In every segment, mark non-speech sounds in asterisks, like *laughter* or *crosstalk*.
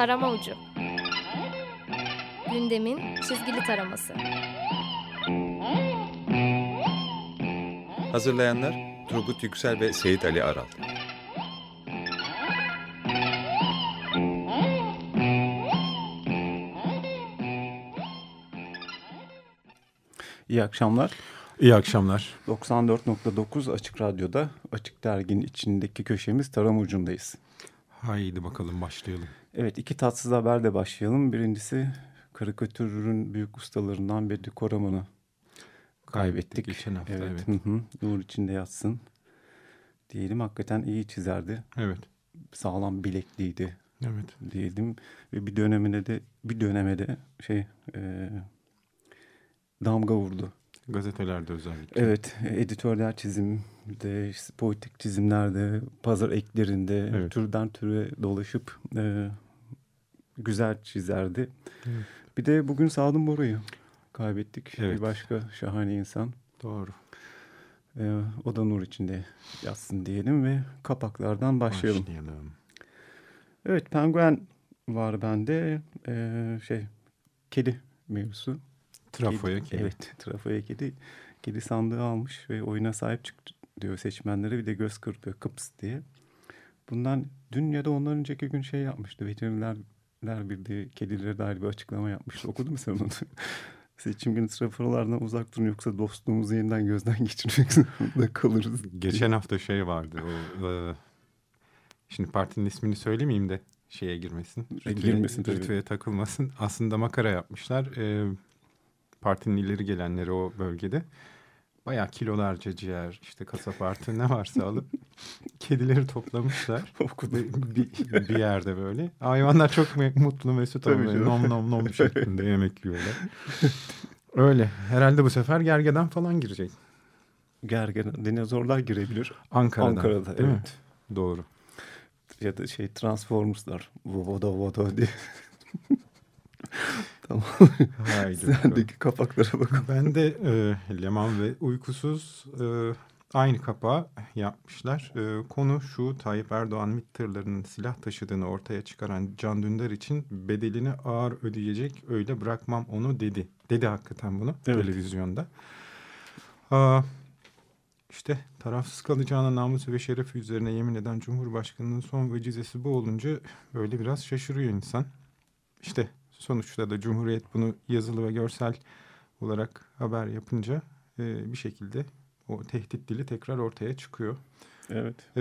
Tarama Ucu Gündemin çizgili taraması Hazırlayanlar Turgut Yüksel ve Seyit Ali Aral. İyi akşamlar. İyi akşamlar. 94.9 Açık Radyo'da Açık Dergi'nin içindeki köşemiz Taram Ucu'ndayız. Haydi bakalım başlayalım. Evet iki tatsız haberle başlayalım. Birincisi karikatürün büyük ustalarından Bedri Koraman'ı kaybettik. geçen hafta, evet. evet. Hı hı. Nur içinde yatsın. Diyelim hakikaten iyi çizerdi. Evet. Sağlam bilekliydi Evet. diyelim. Ve bir dönemine de bir döneme de şey e, damga vurdu. Gazetelerde özellikle. Evet, editörler çizimde, politik çizimlerde, pazar eklerinde Evet. türden türe dolaşıp e, güzel çizerdi. Evet. Bir de bugün Sadım Bora'yı kaybettik. Evet. Bir başka şahane insan. Doğru. E, o da nur içinde yatsın diyelim ve kapaklardan başlayalım. Başlayalım. Evet, penguen var bende. E, şey, kedi mevzusu. Trafoya kedi. Evet, trafoya kedi. Kedi sandığı almış ve oyuna sahip çıktı diyor seçmenlere. Bir de göz kırpıyor kıps diye. Bundan dün ya da ondan önceki gün şey yapmıştı. Veterinerler Birliği kedilere dair bir açıklama yapmıştı. Okudun mu sen onu? *laughs* Seçim günü trafolardan uzak durun yoksa dostluğumuzu yeniden gözden *laughs* geçirmek zorunda kalırız. Geçen hafta şey vardı. O, e, şimdi partinin ismini söylemeyeyim de şeye girmesin. Rütüye, girmesin tabii. rütüye takılmasın. Aslında makara yapmışlar. E, partinin ileri gelenleri o bölgede. Bayağı kilolarca ciğer, işte kasap artı ne varsa alıp *laughs* kedileri toplamışlar. *laughs* Bir, bir yerde böyle. Hayvanlar çok mutlu mesut canım. nom nom nom *laughs* şeklinde yemek yiyorlar. Öyle. Herhalde bu sefer gergeden falan girecek. Gergen dinozorlar girebilir. Ankara'dan. Ankara'da, değil mi? evet. Doğru. Ya da şey Transformers'lar. Voda voda diye. *laughs* tamam. Haydi bakalım. Sendeki kapaklara bakın. Ben de e, Leman ve Uykusuz e, aynı kapağı yapmışlar. E, konu şu Tayyip Erdoğan MİT tırlarının silah taşıdığını ortaya çıkaran Can Dündar için bedelini ağır ödeyecek öyle bırakmam onu dedi. Dedi hakikaten bunu Evet. televizyonda. Aa, işte tarafsız kalacağına namusu ve şerefi üzerine yemin eden Cumhurbaşkanı'nın son vecizesi bu olunca böyle biraz şaşırıyor insan. İşte sonuçta da Cumhuriyet bunu yazılı ve görsel olarak haber yapınca e, bir şekilde o tehdit dili tekrar ortaya çıkıyor. Evet. E,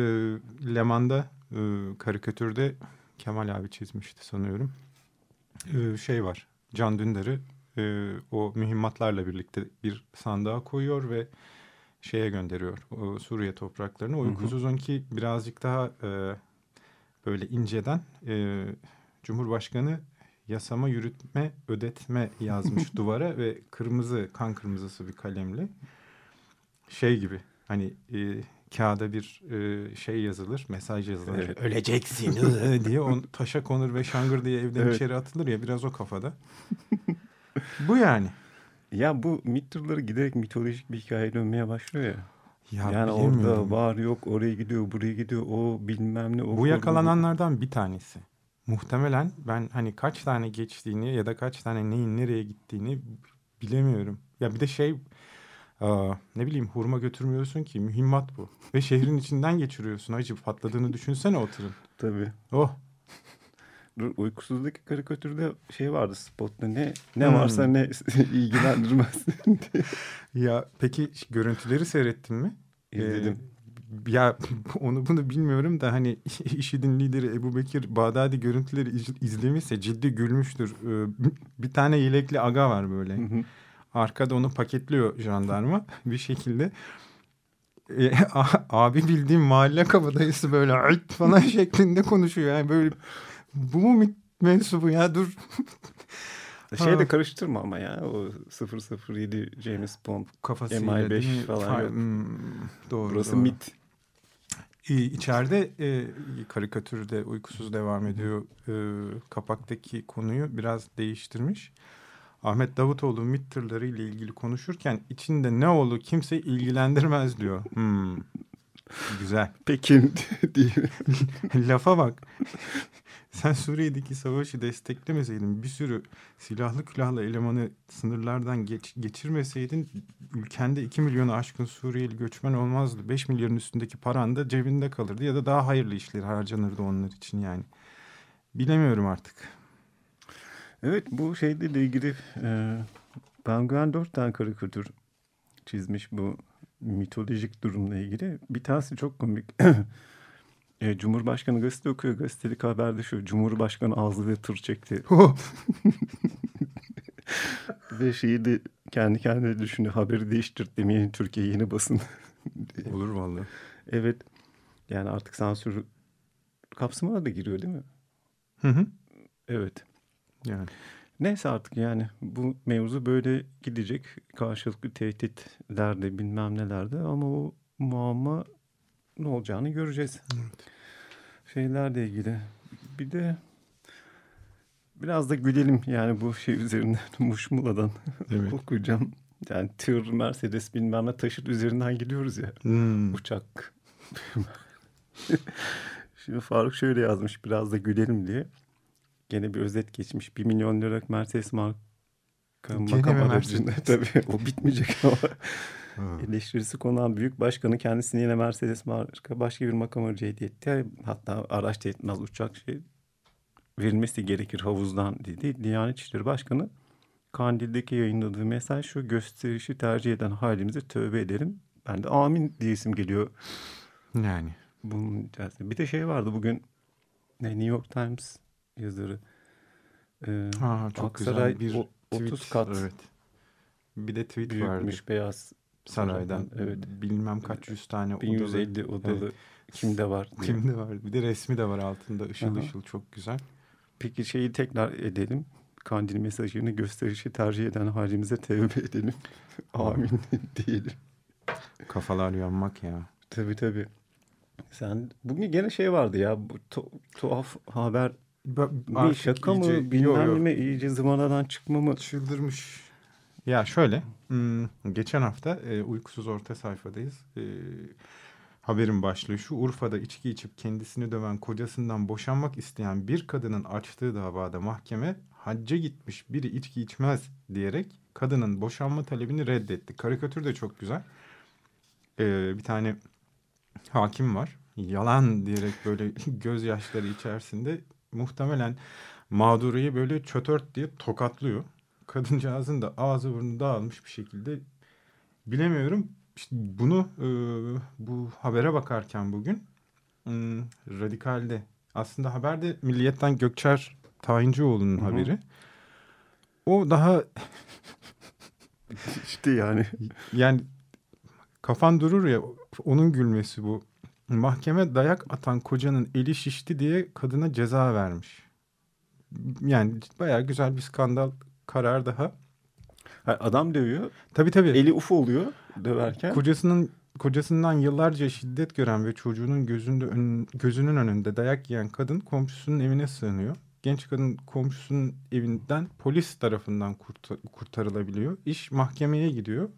Leman'da e, karikatürde Kemal abi çizmişti sanıyorum. E, şey var Can Dündar'ı e, o mühimmatlarla birlikte bir sandığa koyuyor ve şeye gönderiyor o Suriye topraklarına. hı. Uykusuzun ki birazcık daha e, böyle inceden e, Cumhurbaşkanı yasama, yürütme, ödetme yazmış *laughs* duvara ve kırmızı, kan kırmızısı bir kalemle şey gibi hani e, kağıda bir e, şey yazılır, mesaj yazılır. Evet. Öleceksin *laughs* diye on taşa konur ve şangır diye evden Evet. içeri atılır ya biraz o kafada. Bu yani. Ya bu mit turları giderek mitolojik bir hikaye dönmeye başlıyor ya. Ya yani orada var yok oraya gidiyor buraya gidiyor o bilmem ne. O Bu yakalananlardan bir tanesi. Muhtemelen ben hani kaç tane geçtiğini ya da kaç tane neyin nereye gittiğini bilemiyorum. Ya bir de şey aa, ne bileyim hurma götürmüyorsun ki mühimmat bu. Ve şehrin içinden geçiriyorsun. Acı patladığını düşünsene o tırın. Tabii. Oh Dur, uykusuzdaki karikatürde şey vardı spotta ne ne Hmm. varsa ne *laughs* ilgilendirmez ya peki görüntüleri seyrettin mi? İzledim. Ee, ya *laughs* onu bunu bilmiyorum da hani *laughs* IŞİD'in lideri Ebu Bekir Bağdadi görüntüleri iz- izlemişse ciddi gülmüştür. Ee, bir tane yelekli aga var böyle. Hı hı. Arkada onu paketliyor jandarma *laughs* bir şekilde. E, a- abi bildiğim mahalle kabadayısı böyle "Ayt" falan şeklinde konuşuyor. Yani böyle bu mu mensubu ya dur. şey de karıştırma ama ya o 007 James Bond Kafasıyla MI5 değil mi? falan Fa- yok. Hmm, doğru. burası doğru. mit. İçeride e, karikatürde uykusuz devam ediyor. E, kapaktaki konuyu biraz değiştirmiş. Ahmet Davutoğlu MİT tırları ile ilgili konuşurken içinde ne oldu kimse ilgilendirmez diyor. Hmm. Güzel. Pekin *laughs* değil. *laughs* Lafa bak. Sen Suriye'deki savaşı desteklemeseydin, bir sürü silahlı külahlı elemanı sınırlardan geç, geçirmeseydin ülkende 2 milyonu aşkın Suriyeli göçmen olmazdı. 5 milyonun üstündeki paran da cebinde kalırdı ya da daha hayırlı işler harcanırdı onlar için yani. Bilemiyorum artık. Evet bu şeyle ilgili e, Penguen dört tane karikatür çizmiş bu mitolojik durumla ilgili. Bir tanesi çok komik. *clears throat* e, Cumhurbaşkanı gazete okuyor. Gazetedeki haberde şu. Cumhurbaşkanı ağzı ve tır çekti. *laughs* *laughs* ve şeyi de kendi kendine düşünüyor. Haberi değiştir demeyin Türkiye yeni basın. *laughs* Olur vallahi. evet. Yani artık sansür kapsamına da giriyor değil mi? Hı hı. Evet. Yani. Neyse artık yani bu mevzu böyle gidecek. Karşılıklı tehditlerde bilmem nelerde ama o muamma ne olacağını göreceğiz. Evet. Şeylerle ilgili. Bir de biraz da gülelim yani bu şey üzerinden *laughs* Muşmula'dan Evet. okuyacağım. Yani tır, Mercedes bilmem ne taşıt üzerinden gidiyoruz ya. Hmm. Uçak. *laughs* Şimdi Faruk şöyle yazmış biraz da gülelim diye. Gene bir özet geçmiş. Bir milyon liralık Mercedes marka makam aracında. *laughs* Tabii o bitmeyecek ama. Eleştirisi konan büyük başkanı kendisine yine Mercedes marka başka bir makam aracı hediye etti. Hatta araç da yetmez uçak şey verilmesi gerekir havuzdan dedi. Diyanet İşleri Başkanı Kandil'deki yayınladığı mesaj şu gösterişi tercih eden halimize tövbe edelim. Ben de amin diyesim geliyor Yani. bunun içerisinde. Bir de şey vardı bugün ne, New York Times yazarı. Ee, Ha, çok Aksaray güzel bir o- 30 tweet. kat Evet. Bir de tweet vardı. büyükmüş beyaz Saraydan. Evet. Bilmem kaç yüz tane odalı. 1150 odalı Evet. kimde var diye. Kimde var? Bir de resmi de var altında ışıl Aha. ışıl çok güzel. Peki şeyi tekrar edelim. Kandil mesajını gösterişi tercih eden halimize tevbe edelim. *laughs* Amin *laughs* diyelim. Kafalar yanmak ya. Tabii tabii. Sen bugün gene şey vardı ya bu tu- tuhaf haber bir şaka mı bilmem ne mi iyice zıvanadan çıkma mı? Çıldırmış. Ya şöyle. hmm, geçen hafta e, uykusuz orta sayfadayız. E, haberin başlığı şu. Urfa'da içki içip kendisini döven kocasından boşanmak isteyen bir kadının açtığı davada mahkeme hacca gitmiş biri içki içmez diyerek kadının boşanma talebini reddetti. Karikatür de çok güzel. E, bir tane hakim var. Yalan diyerek böyle *laughs* gözyaşları içerisinde muhtemelen mağduriyi böyle çötört diye tokatlıyor. Kadıncağızın da ağzı burnu dağılmış bir şekilde bilemiyorum. İşte bunu e, bu habere bakarken bugün hmm, Radikal'de aslında haberde Milliyet'ten Gökçer Tayincioğlu'nun Hı hı. haberi. O daha *laughs* İşte yani. yani kafan durur ya onun gülmesi bu. Mahkeme dayak atan kocanın eli şişti diye kadına ceza vermiş. Yani bayağı güzel bir skandal karar daha. Ha, Adam dövüyor. Tabii tabii. Eli uf oluyor döverken. Kocasının kocasından yıllarca şiddet gören ve çocuğunun gözünde ön- gözünün önünde dayak yiyen kadın komşusunun evine sığınıyor. Genç kadın komşusunun evinden polis tarafından kurta- kurtarılabiliyor. İş mahkemeye gidiyor.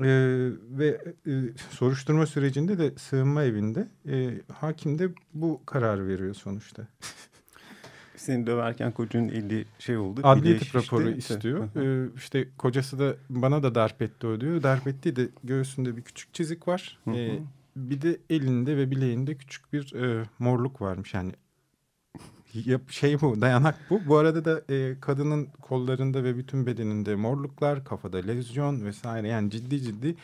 Ee, ve e, soruşturma sürecinde de sığınma evinde e, hakim de bu karar veriyor sonuçta. *laughs* Seni döverken kocanın eli şey oldu. Adli tıp raporu istiyor. Ee, işte kocası da bana da darp etti o diyor. Darp ettiği de göğsünde bir küçük çizik var. Ee, bir de elinde ve bileğinde küçük bir e, morluk varmış. Yani şey bu dayanak bu. Bu arada da e, kadının kollarında ve bütün bedeninde morluklar, kafada lezyon vesaire. Yani ciddi ciddi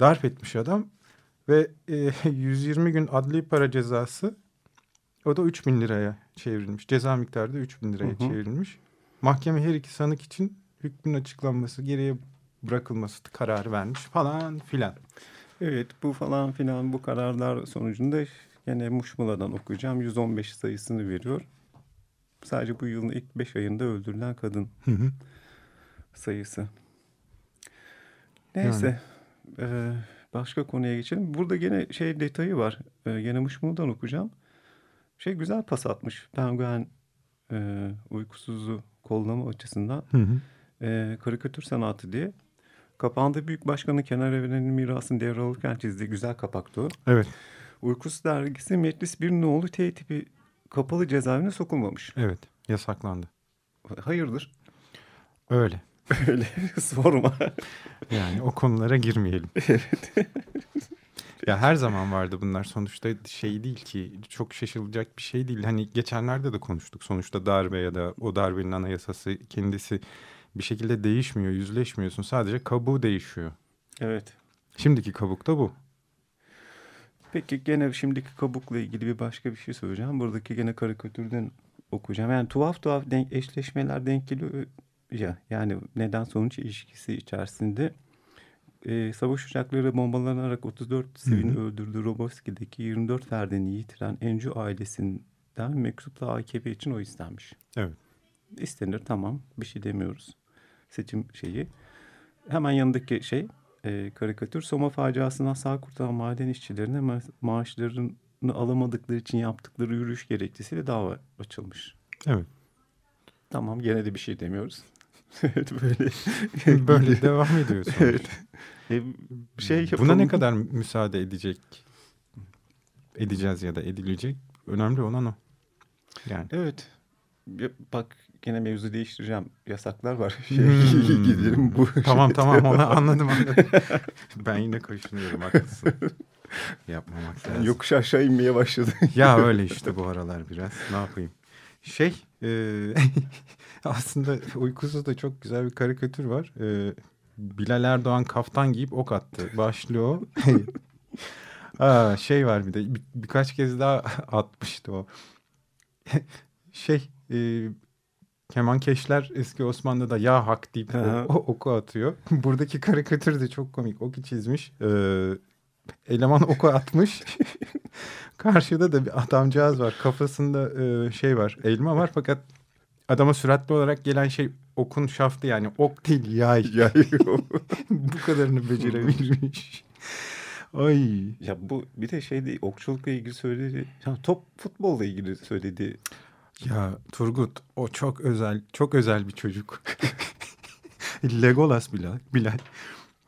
darp etmiş adam. Ve e, *laughs* 120 gün adli para cezası o da 3000 liraya çevrilmiş. Ceza miktarı da 3000 liraya Hı hı. çevrilmiş. Mahkeme her iki sanık için hükmün açıklanması, geriye bırakılması kararı vermiş falan filan. Evet bu falan filan bu kararlar sonucunda yine Muşmula'dan okuyacağım. 115 sayısını veriyor. Sadece bu yılın ilk 5 ayında öldürülen kadın sayısı. Neyse. eee, başka konuya geçelim. Burada gene şey detayı var. Eee gene Muşmula'dan okuyacağım. Şey güzel pas atmış. Penguen eee uykusuzu kollama açısından. Hı hı. Eee, karikatür sanatı diye. Kapağında Büyük Başkanı Kenar Evren'in mirasını devralırken çizdiği güzel kapaktı o. Evet. Uykusuz dergisi Meclis bir nolu T tipi kapalı cezaevine sokulmamış. Evet. Yasaklandı. Hayırdır? Öyle. *laughs* Öyle sorma. Yani o konulara girmeyelim. *laughs* ya her zaman vardı bunlar. Sonuçta şey değil ki çok şaşılacak bir şey değil. Hani geçenlerde de konuştuk. Sonuçta darbe ya da o darbenin anayasası kendisi bir şekilde değişmiyor, yüzleşmiyorsun. Sadece kabuğu değişiyor. Evet. Şimdiki kabuk da bu. Peki gene şimdiki kabukla ilgili bir başka bir şey söyleyeceğim. Buradaki gene karikatürden okuyacağım. Yani tuhaf tuhaf denk, eşleşmeler denk geliyor. Ya, yani neden sonuç ilişkisi içerisinde e, savaş uçakları bombalanarak 34 sivil öldürdüğü Roboski'deki 24 ferdini yitiren Encu ailesinden mektupla AKP için o istenmiş. Evet. İstenir tamam bir şey demiyoruz. Seçim şeyi. Hemen yanındaki şey e, karikatür Soma faciasından sağ kurtulan maden işçilerine ma maaşlarını alamadıkları için yaptıkları yürüyüş gerekçesiyle dava açılmış. Evet. Tamam gene de bir şey demiyoruz. *laughs* evet böyle. *laughs* böyle devam ediyorsun. evet. E, şey Buna yapalım. ne kadar müsaade edecek edeceğiz ya da edilecek önemli olan o. Yani. Evet. Bak gene mevzu değiştireceğim. Yasaklar var. *laughs* Şey, Hmm. gidelim bu. *laughs* Tamam tamam onu anladım anladım. *laughs* ben yine kaşınıyorum haklısın. Yapmamak lazım. Yokuş aşağı inmeye başladı. Ya öyle işte bu aralar biraz. Ne yapayım? Şey e, aslında uykusuz da çok güzel bir karikatür var. E, Bilal Erdoğan kaftan giyip ok attı. Başlıyor. Aa, şey var bir de bir- birkaç kez daha atmıştı o. şey e, Keman Keşler eski Osmanlı'da ya hak deyip o, o- oku atıyor. *laughs* Buradaki karikatür de çok komik. Oku çizmiş. E, eleman oku atmış. *laughs* Karşıda da bir adamcağız var. Kafasında e, şey var. Elma var fakat adama süratli olarak gelen şey okun şaftı yani. Ok değil yay. *laughs* ya, Bu kadarını becerebilmiş. Ay. ya bu bir de şey değil. Okçulukla ilgili söyledi. Ya top futbolla ilgili söyledi. Ya Turgut o çok özel çok özel bir çocuk. *laughs* Legolas Bilal. Bilal.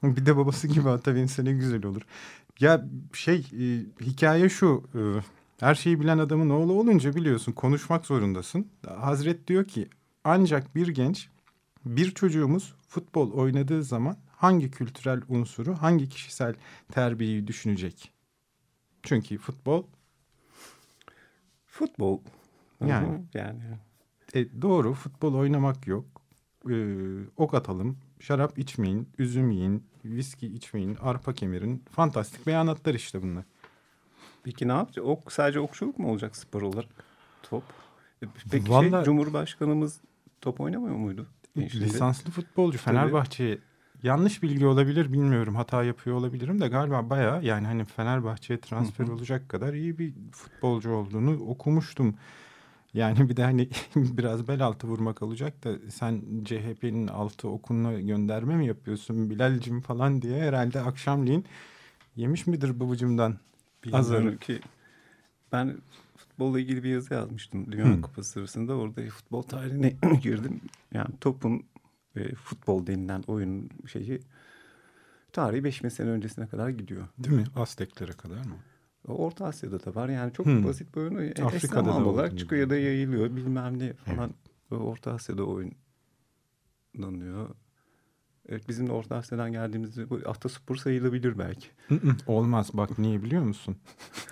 Bir de babası gibi atabilse ne güzel olur. Ya şey e, hikaye şu. e, her şeyi bilen adamın oğlu olunca biliyorsun konuşmak zorundasın. Hazret diyor ki ancak bir genç bir çocuğumuz futbol oynadığı zaman hangi kültürel unsuru hangi kişisel terbiyeyi düşünecek? Çünkü futbol Futbol. Yani. Yani. E, doğru futbol oynamak yok. E, ok atalım, şarap içmeyin, üzüm yiyin, viski içmeyin, arpa kemirin. Fantastik beyanatlar işte bunlar. Peki ne yapacak? Ok, sadece okçuluk mu olacak spor olarak? Top. E, Peki şey, Vallahi- Cumhurbaşkanımız top oynamıyor muydu? gençliğinde? Lisanslı futbolcu. Fenerbahçe yanlış bilgi olabilir bilmiyorum hata yapıyor olabilirim de galiba baya yani hani Fenerbahçe'ye transfer olacak kadar iyi bir futbolcu olduğunu okumuştum. Yani bir de hani *laughs* biraz bel altı vurmak olacak da sen CHP'nin altı okununa gönderme mi yapıyorsun Bilal'cim falan diye herhalde akşamleyin yemiş midir babacımdan? Azarı. ki ben futbolla ilgili bir yazı yazmıştım Dünya Hı. Kupası sırasında. Orada futbol tarihine *clears throat* girdim. Yani topun e, futbol denilen oyunun şeyi tarihi 5000 sene öncesine kadar gidiyor. Değil mi? Azteklere kadar mı? Orta Asya'da da var. Yani çok Hı. basit bir oyun. E, Afrika'da da olarak olduğunu çıkıyor ya da yayılıyor. Bilmem ne falan. Orta Asya'da oynanıyor. Evet, bizim de Orta Asya'dan geldiğimizde bu ataspor sayılabilir belki. Olmaz bak niye biliyor musun?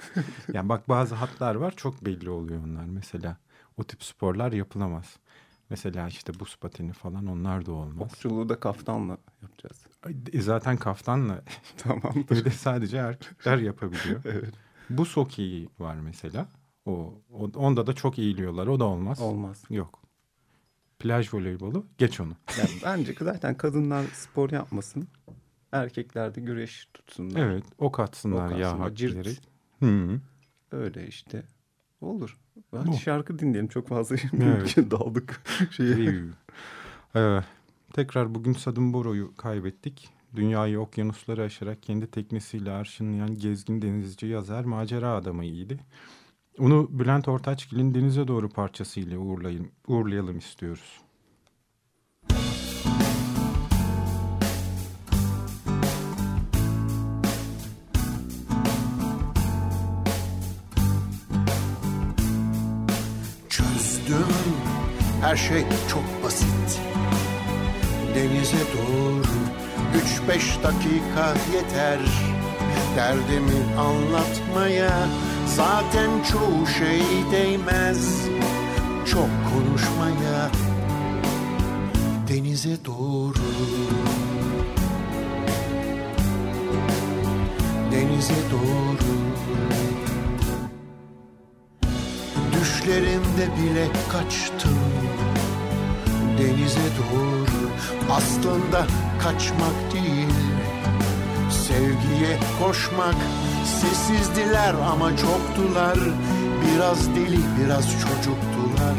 *laughs* yani bak bazı hatlar var çok belli oluyor onlar mesela. O tip sporlar yapılamaz. Mesela işte buz pateni falan onlar da olmaz. Okçuluğu da kaftanla yapacağız. E, Zaten kaftanla *laughs* Tamamdır. bir de sadece erkekler yapabiliyor. *laughs* evet. Buz hokeyi var mesela. O, o onda da çok eğiliyorlar. O da olmaz. Olmaz. Yok. Plaj voleybolu geç onu. *laughs* Yani bence zaten kadınlar spor yapmasın. Erkekler de güreş tutsunlar. Evet ok atsınlar Ok ya diyerek. Hı. Öyle işte. Olur. Hadi Bu. şarkı dinleyelim. Çok fazla *laughs* Evet. daldık. *laughs* Şeye. Ee, tekrar bugün Sadım Boro'yu kaybettik. Dünyayı okyanusları aşarak kendi teknesiyle arşınlayan gezgin denizci yazar macera adamı iyiydi. Onu Bülent Ortaçgil'in Denize Doğru parçasıyla uğurlayalım, uğurlayalım istiyoruz. Her şey çok basit. Denize doğru üç beş dakika yeter. Derdimi anlatmaya zaten çoğu şey değmez. Çok konuşmaya denize doğru. Denize doğru Düşlerimde bile kaçtım. Denize doğru Aslında kaçmak değil. Sevgiye koşmak Sessizdiler ama çoktular. Biraz deli biraz çocuktular.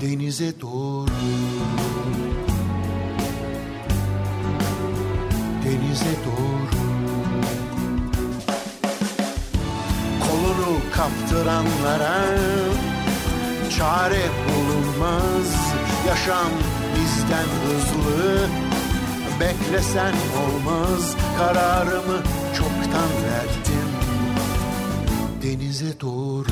Denize doğru. Denize doğru kaptıranlara Çare bulunmaz. Yaşam bizden hızlı Beklesen olmaz. Kararımı çoktan verdim. Denize doğru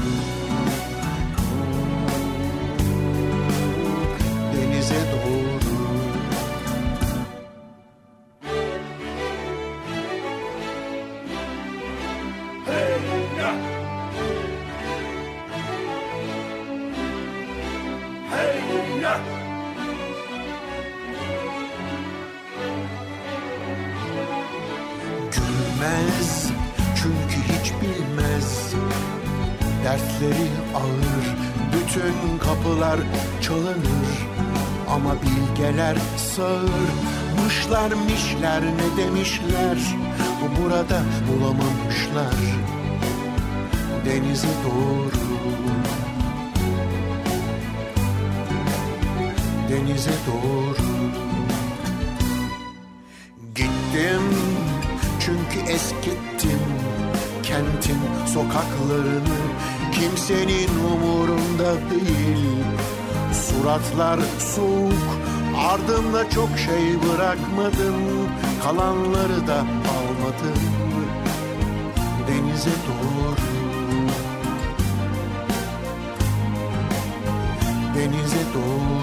bilgeler sağır. Mışlar mişler ne demişler? Bu burada bulamamışlar. Denize doğru. Denize doğru. Gittim çünkü eskittim kentin sokaklarını. Kimsenin umurunda değil. Suratlar soğuk ardımda çok şey bırakmadım kalanları da almadım denize doğru denize doğru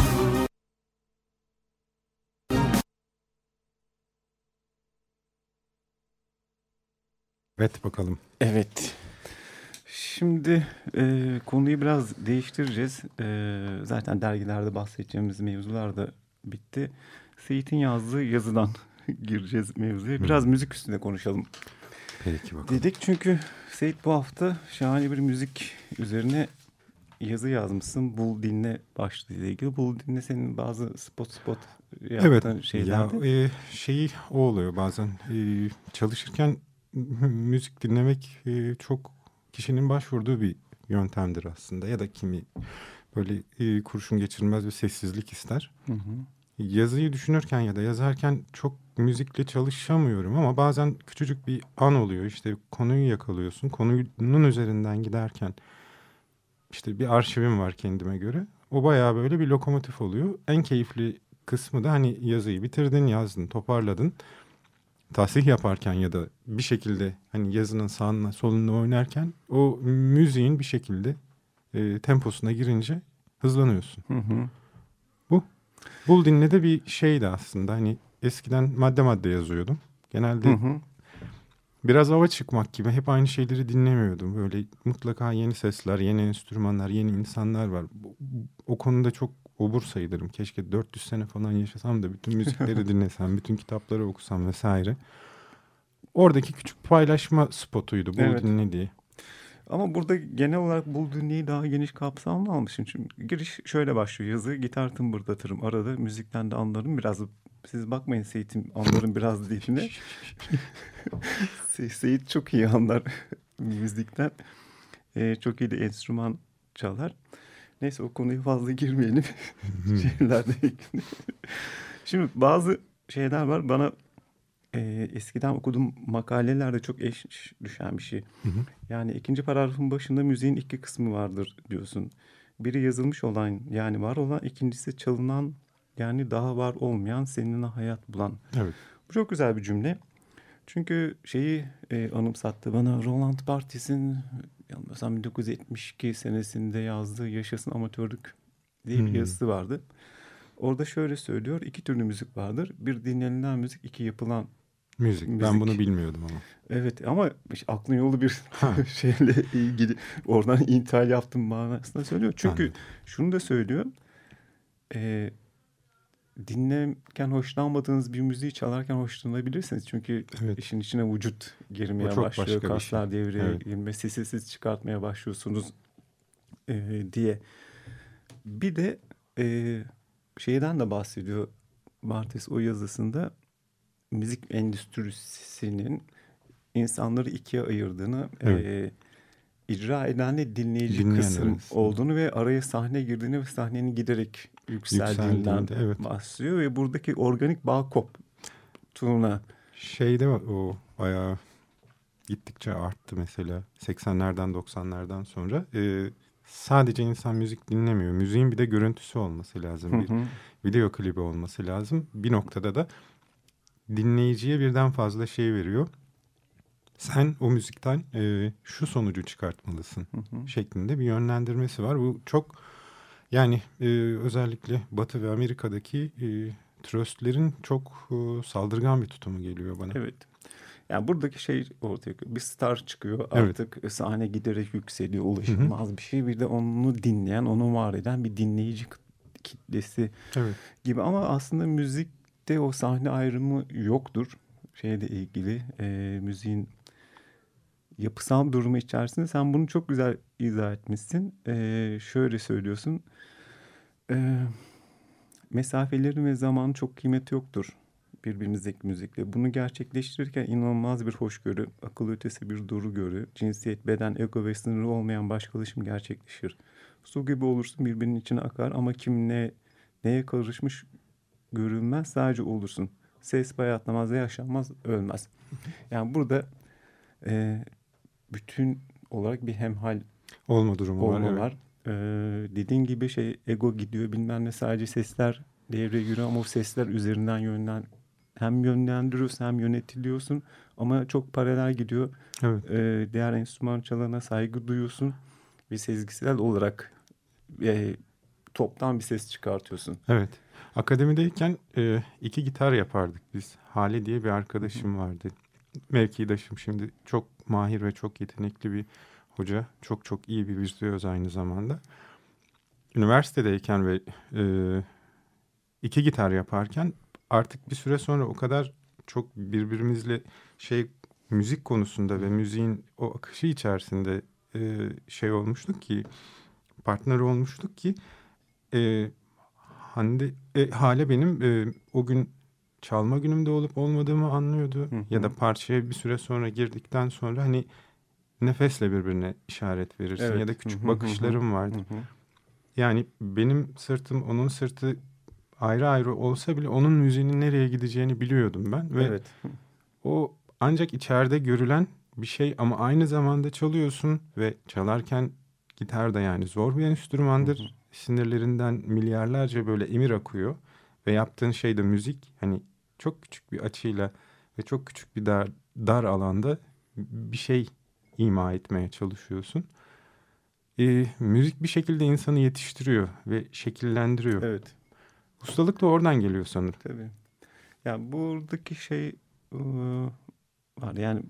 Evet bakalım. Evet. Şimdi e, konuyu biraz değiştireceğiz. E, zaten dergilerde bahsedeceğimiz mevzular da bitti. Seyit'in yazdığı yazıdan *laughs* gireceğiz mevzuya. Biraz müzik üstünde konuşalım Peki bakalım. dedik. Çünkü Seyit bu hafta şahane bir müzik üzerine yazı yazmışsın. Bul dinle başlığıyla ilgili. Bul dinle senin bazı spot spot yaptığın Evet. şeylerdi. Ya, e, şeyi o oluyor bazen. E, çalışırken mü- *laughs* müzik dinlemek e, çok kişinin başvurduğu bir yöntemdir aslında. Ya da kimi böyle e, kurşun geçirilmez bir sessizlik ister. Hı hı. Yazıyı düşünürken ya da yazarken çok müzikle çalışamıyorum ama bazen küçücük bir an oluyor. İşte konuyu yakalıyorsun. Konunun üzerinden giderken işte bir arşivim var kendime göre. O bayağı böyle bir lokomotif oluyor. En keyifli kısmı da hani yazıyı bitirdin, yazdın, toparladın. Tahsih yaparken ya da bir şekilde hani yazının sağına solunda oynarken o müziğin bir şekilde e, temposuna girince hızlanıyorsun. Hı hı. Bul dinle de bir şeydi aslında. Hani eskiden madde madde yazıyordum. Genelde Hı hı. biraz hava çıkmak gibi hep aynı şeyleri dinlemiyordum. Böyle mutlaka yeni sesler, yeni enstrümanlar, yeni insanlar var. Bu- bu- O konuda çok obur sayılırım. Keşke 400 sene falan yaşasam da bütün müzikleri *laughs* dinlesem, bütün kitapları okusam vesaire. Oradaki küçük paylaşma spotuydu Bul Evet. dinle diye. Ama burada genel olarak Bul Dinle'yi daha geniş kapsamlı almışım. Çünkü giriş şöyle başlıyor. Yazı gitar tımbırdatırım arada. Müzikten de anlarım biraz. Siz bakmayın Seyit'im anlarım biraz diline. *laughs* Se- Seyit çok iyi anlar *laughs* müzikten. Ee, çok iyi de enstrüman çalar. Neyse o konuya fazla girmeyelim. *laughs* Şeylerle ilgili. Şimdi bazı şeyler var bana e, eskiden okuduğum makalelerde çok eş düşen bir şey. Yani ikinci paragrafın başında müziğin iki kısmı vardır diyorsun. Biri yazılmış olan yani var olan ikincisi çalınan yani daha var olmayan seninle hayat bulan. Evet. Bu çok güzel bir cümle. Çünkü şeyi e, anımsattı bana Roland Barthes'in yanılmıyorsam 1972 senesinde yazdığı Yaşasın Amatörlük diye bir Hmm. yazısı vardı. Orada şöyle söylüyor. iki türlü müzik vardır. Bir dinlenilen müzik, iki yapılan. Müzik. Ben Müzik. bunu bilmiyordum ama. Evet ama işte aklın yolu bir *laughs* *laughs* şeyle ilgili oradan *laughs* intihal yaptım manasında söylüyor. Çünkü Anladım. şunu da söylüyor. E, dinlerken hoşlanmadığınız bir müziği çalarken hoşlanabilirsiniz. Çünkü Evet. işin içine vücut girmeye başlıyor. bir Kaslar şey. devreye Evet. girme, sesi siz çıkartmaya başlıyorsunuz e, diye. Bir de e, şeyden de bahsediyor Bartes o yazısında müzik endüstrisinin insanları ikiye ayırdığını, Evet. e, icra edenle dinleyici Dinleyen kısım arasında. olduğunu ve araya sahne girdiğini ve sahnenin giderek yükseldiğinden Yükseldiğinde, evet. bahsediyor ve buradaki organik bağ koptuğuna Şeyde o bayağı gittikçe arttı mesela 80'lerden 90'lardan sonra. Ee, sadece insan müzik dinlemiyor. Müziğin bir de görüntüsü olması lazım. Bir Hı hı. video klibi olması lazım. Bir noktada da dinleyiciye birden fazla şey veriyor. Sen o müzikten e, şu sonucu çıkartmalısın Hı hı. şeklinde bir yönlendirmesi var. Bu çok yani e, özellikle Batı ve Amerika'daki e, tröstlerin çok e, saldırgan bir tutumu geliyor bana. Evet. Yani buradaki şey ortaya çıkıyor. Bir star çıkıyor Evet. artık sahne giderek yükseliyor ulaşılmaz bir şey. Bir de onu dinleyen onu var eden bir dinleyici kit- kitlesi Evet. gibi ama aslında müzikte o sahne ayrımı yoktur. Şeyle ilgili e, müziğin yapısal durumu içerisinde sen bunu çok güzel izah etmişsin. E, şöyle söylüyorsun. E, mesafelerin ve zamanın çok kıymeti yoktur birbirimizdeki müzikle. Bunu gerçekleştirirken inanılmaz bir hoşgörü, akıl ötesi bir duru görü, cinsiyet, beden, ego ve sınırı olmayan başkalaşım gerçekleşir. Su gibi olursun birbirinin içine akar ama kim ne neye karışmış görünmez sadece olursun. Ses bayatlamaz yaşanmaz ölmez. *laughs* Yani burada e, bütün olarak bir hemhal Olma durumu var. olma evet. var. Ee, dediğin gibi şey ego gidiyor bilmem ne sadece sesler devreye giriyor ama o sesler üzerinden yönlen hem yönlendiriyorsun hem yönetiliyorsun ama çok paralel gidiyor. Evet. Ee, diğer enstrüman çalana saygı duyuyorsun ve sezgisel olarak e, toptan bir ses çıkartıyorsun. Evet. Akademideyken e, iki gitar yapardık biz. Hale diye bir arkadaşım vardı. Mevkidaşım şimdi çok mahir ve çok yetenekli bir hoca. Çok çok iyi bir virtüöz aynı zamanda. Üniversitedeyken ve e, iki gitar yaparken artık bir süre sonra o kadar çok birbirimizle şey müzik konusunda ve müziğin o akışı içerisinde e, şey olmuştuk ki partner olmuştuk ki e, Hande e, Hale benim e, o gün çalma günümde olup olmadığımı anlıyordu Hı hı. ya da parçaya bir süre sonra girdikten sonra hani nefesle birbirine işaret verirsin Evet. ya da Hı küçük hı hı bakışlarım vardı. Yani benim sırtım onun sırtı ayrı ayrı olsa bile onun müziğinin nereye gideceğini biliyordum ben ve Evet. o ancak içeride görülen bir şey ama aynı zamanda çalıyorsun ve çalarken gitar da yani zor bir enstrümandır. Hı hı. Sinirlerinden milyarlarca böyle emir akıyor ve yaptığın şey de müzik. Hani çok küçük bir açıyla ve çok küçük bir dar, dar alanda bir şey ima etmeye çalışıyorsun. Ee, müzik bir şekilde insanı yetiştiriyor ve şekillendiriyor. Evet. Ustalık da oradan geliyor sanırım. Tabii. Yani buradaki şey ıı, var yani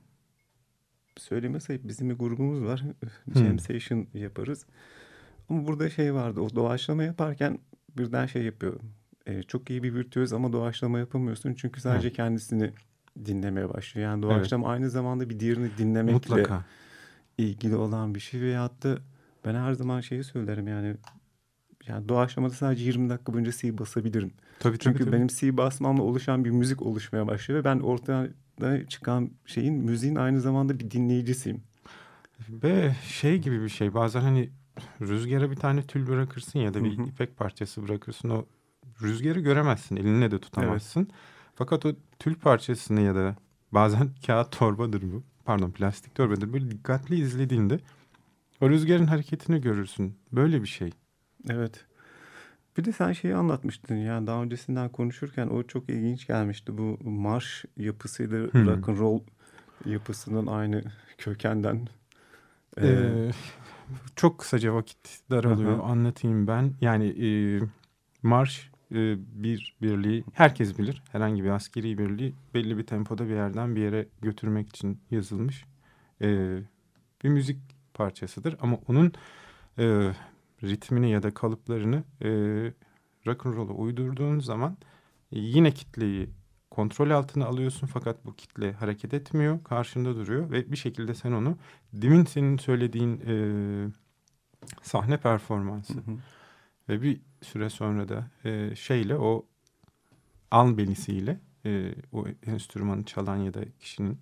söylemesi ayıp, bizim bir grubumuz var. *laughs* Jam session yaparız. Ama burada şey vardı. O doğaçlama yaparken birden şey yapıyor. Ee, çok iyi bir virtüöz ama doğaçlama yapamıyorsun. Çünkü sadece kendisini dinlemeye başlıyor. Yani doğaçlama aynı zamanda bir diğerini dinlemekle Mutlaka. ilgili olan bir şey. Veyahut da ben her zaman şeyi söylerim yani yani doğaçlamada sadece 20 dakika boyunca C basabilirim. Tabii, Çünkü tabii, tabii. benim C basmamla oluşan bir müzik oluşmaya başlıyor ve ben ortaya çıkan şeyin müziğin aynı zamanda bir dinleyicisiyim. Ve şey gibi bir şey bazen hani rüzgara bir tane tül bırakırsın ya da bir Hı hı. ipek parçası bırakırsın o rüzgarı göremezsin elinle de tutamazsın. Fakat o tül parçasını ya da bazen *laughs* kağıt torbadır bu pardon plastik torbadır böyle dikkatli izlediğinde o rüzgarın hareketini görürsün. Böyle bir şey. Evet. Bir de sen şeyi anlatmıştın ya daha öncesinden konuşurken o çok ilginç gelmişti. Bu marş yapısıyla rock and roll yapısının aynı kökenden Ee, çok kısaca vakit daralıyor. Hı. Anlatayım ben. Yani e, marş e, bir birliği herkes bilir. Herhangi bir askeri birliği belli bir tempoda bir yerden bir yere götürmek için yazılmış e, bir müzik parçasıdır. Ama onun e, ritmini ya da kalıplarını e, rock'n'roll'a uydurduğun zaman e, yine kitleyi kontrol altına alıyorsun fakat bu kitle hareket etmiyor, karşında duruyor ve bir şekilde sen onu demin senin söylediğin e, sahne performansı Hı hı. ve bir süre sonra da e, şeyle o al belisiyle e, o enstrümanı çalan ya da kişinin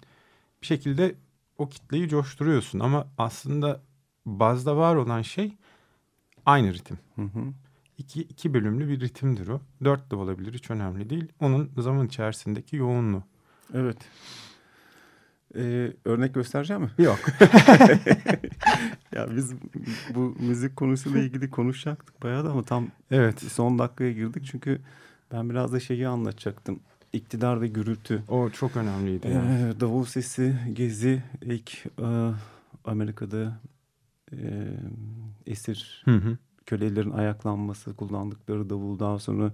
bir şekilde o kitleyi coşturuyorsun ama aslında bazda var olan şey aynı ritim. Hı hı. İki, iki bölümlü bir ritimdir o. Dört de olabilir hiç önemli değil. Onun zaman içerisindeki yoğunluğu. Evet. Ee, örnek göstereceğim mi? Yok. *laughs* Ya biz bu müzik konusuyla ilgili konuşacaktık bayağı da ama tam evet. son dakikaya girdik çünkü ben biraz da şeyi anlatacaktım. İktidar ve gürültü. O çok önemliydi. yani. Ee, davul sesi, gezi, ilk e, Amerika'da e, esir Hı hı. Kölelerin ayaklanması, kullandıkları davul daha sonra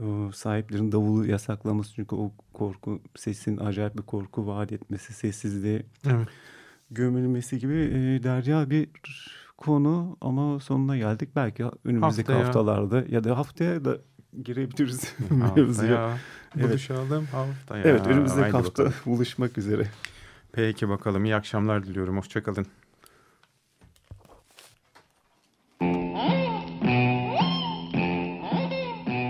e, sahiplerin davulu yasaklaması çünkü o korku sesin acayip bir korku vaat etmesi, sessizliğe Evet. gömülmesi gibi e, derya bir konu ama sonuna geldik. Belki önümüzdeki Haftaya. haftalarda ya da haftaya da girebiliriz *laughs* *laughs* mevzuya. Evet. buluşalım haftaya. Evet önümüzdeki Haydi hafta bakalım. *laughs* buluşmak üzere. Peki bakalım. İyi akşamlar diliyorum. Hoşçakalın.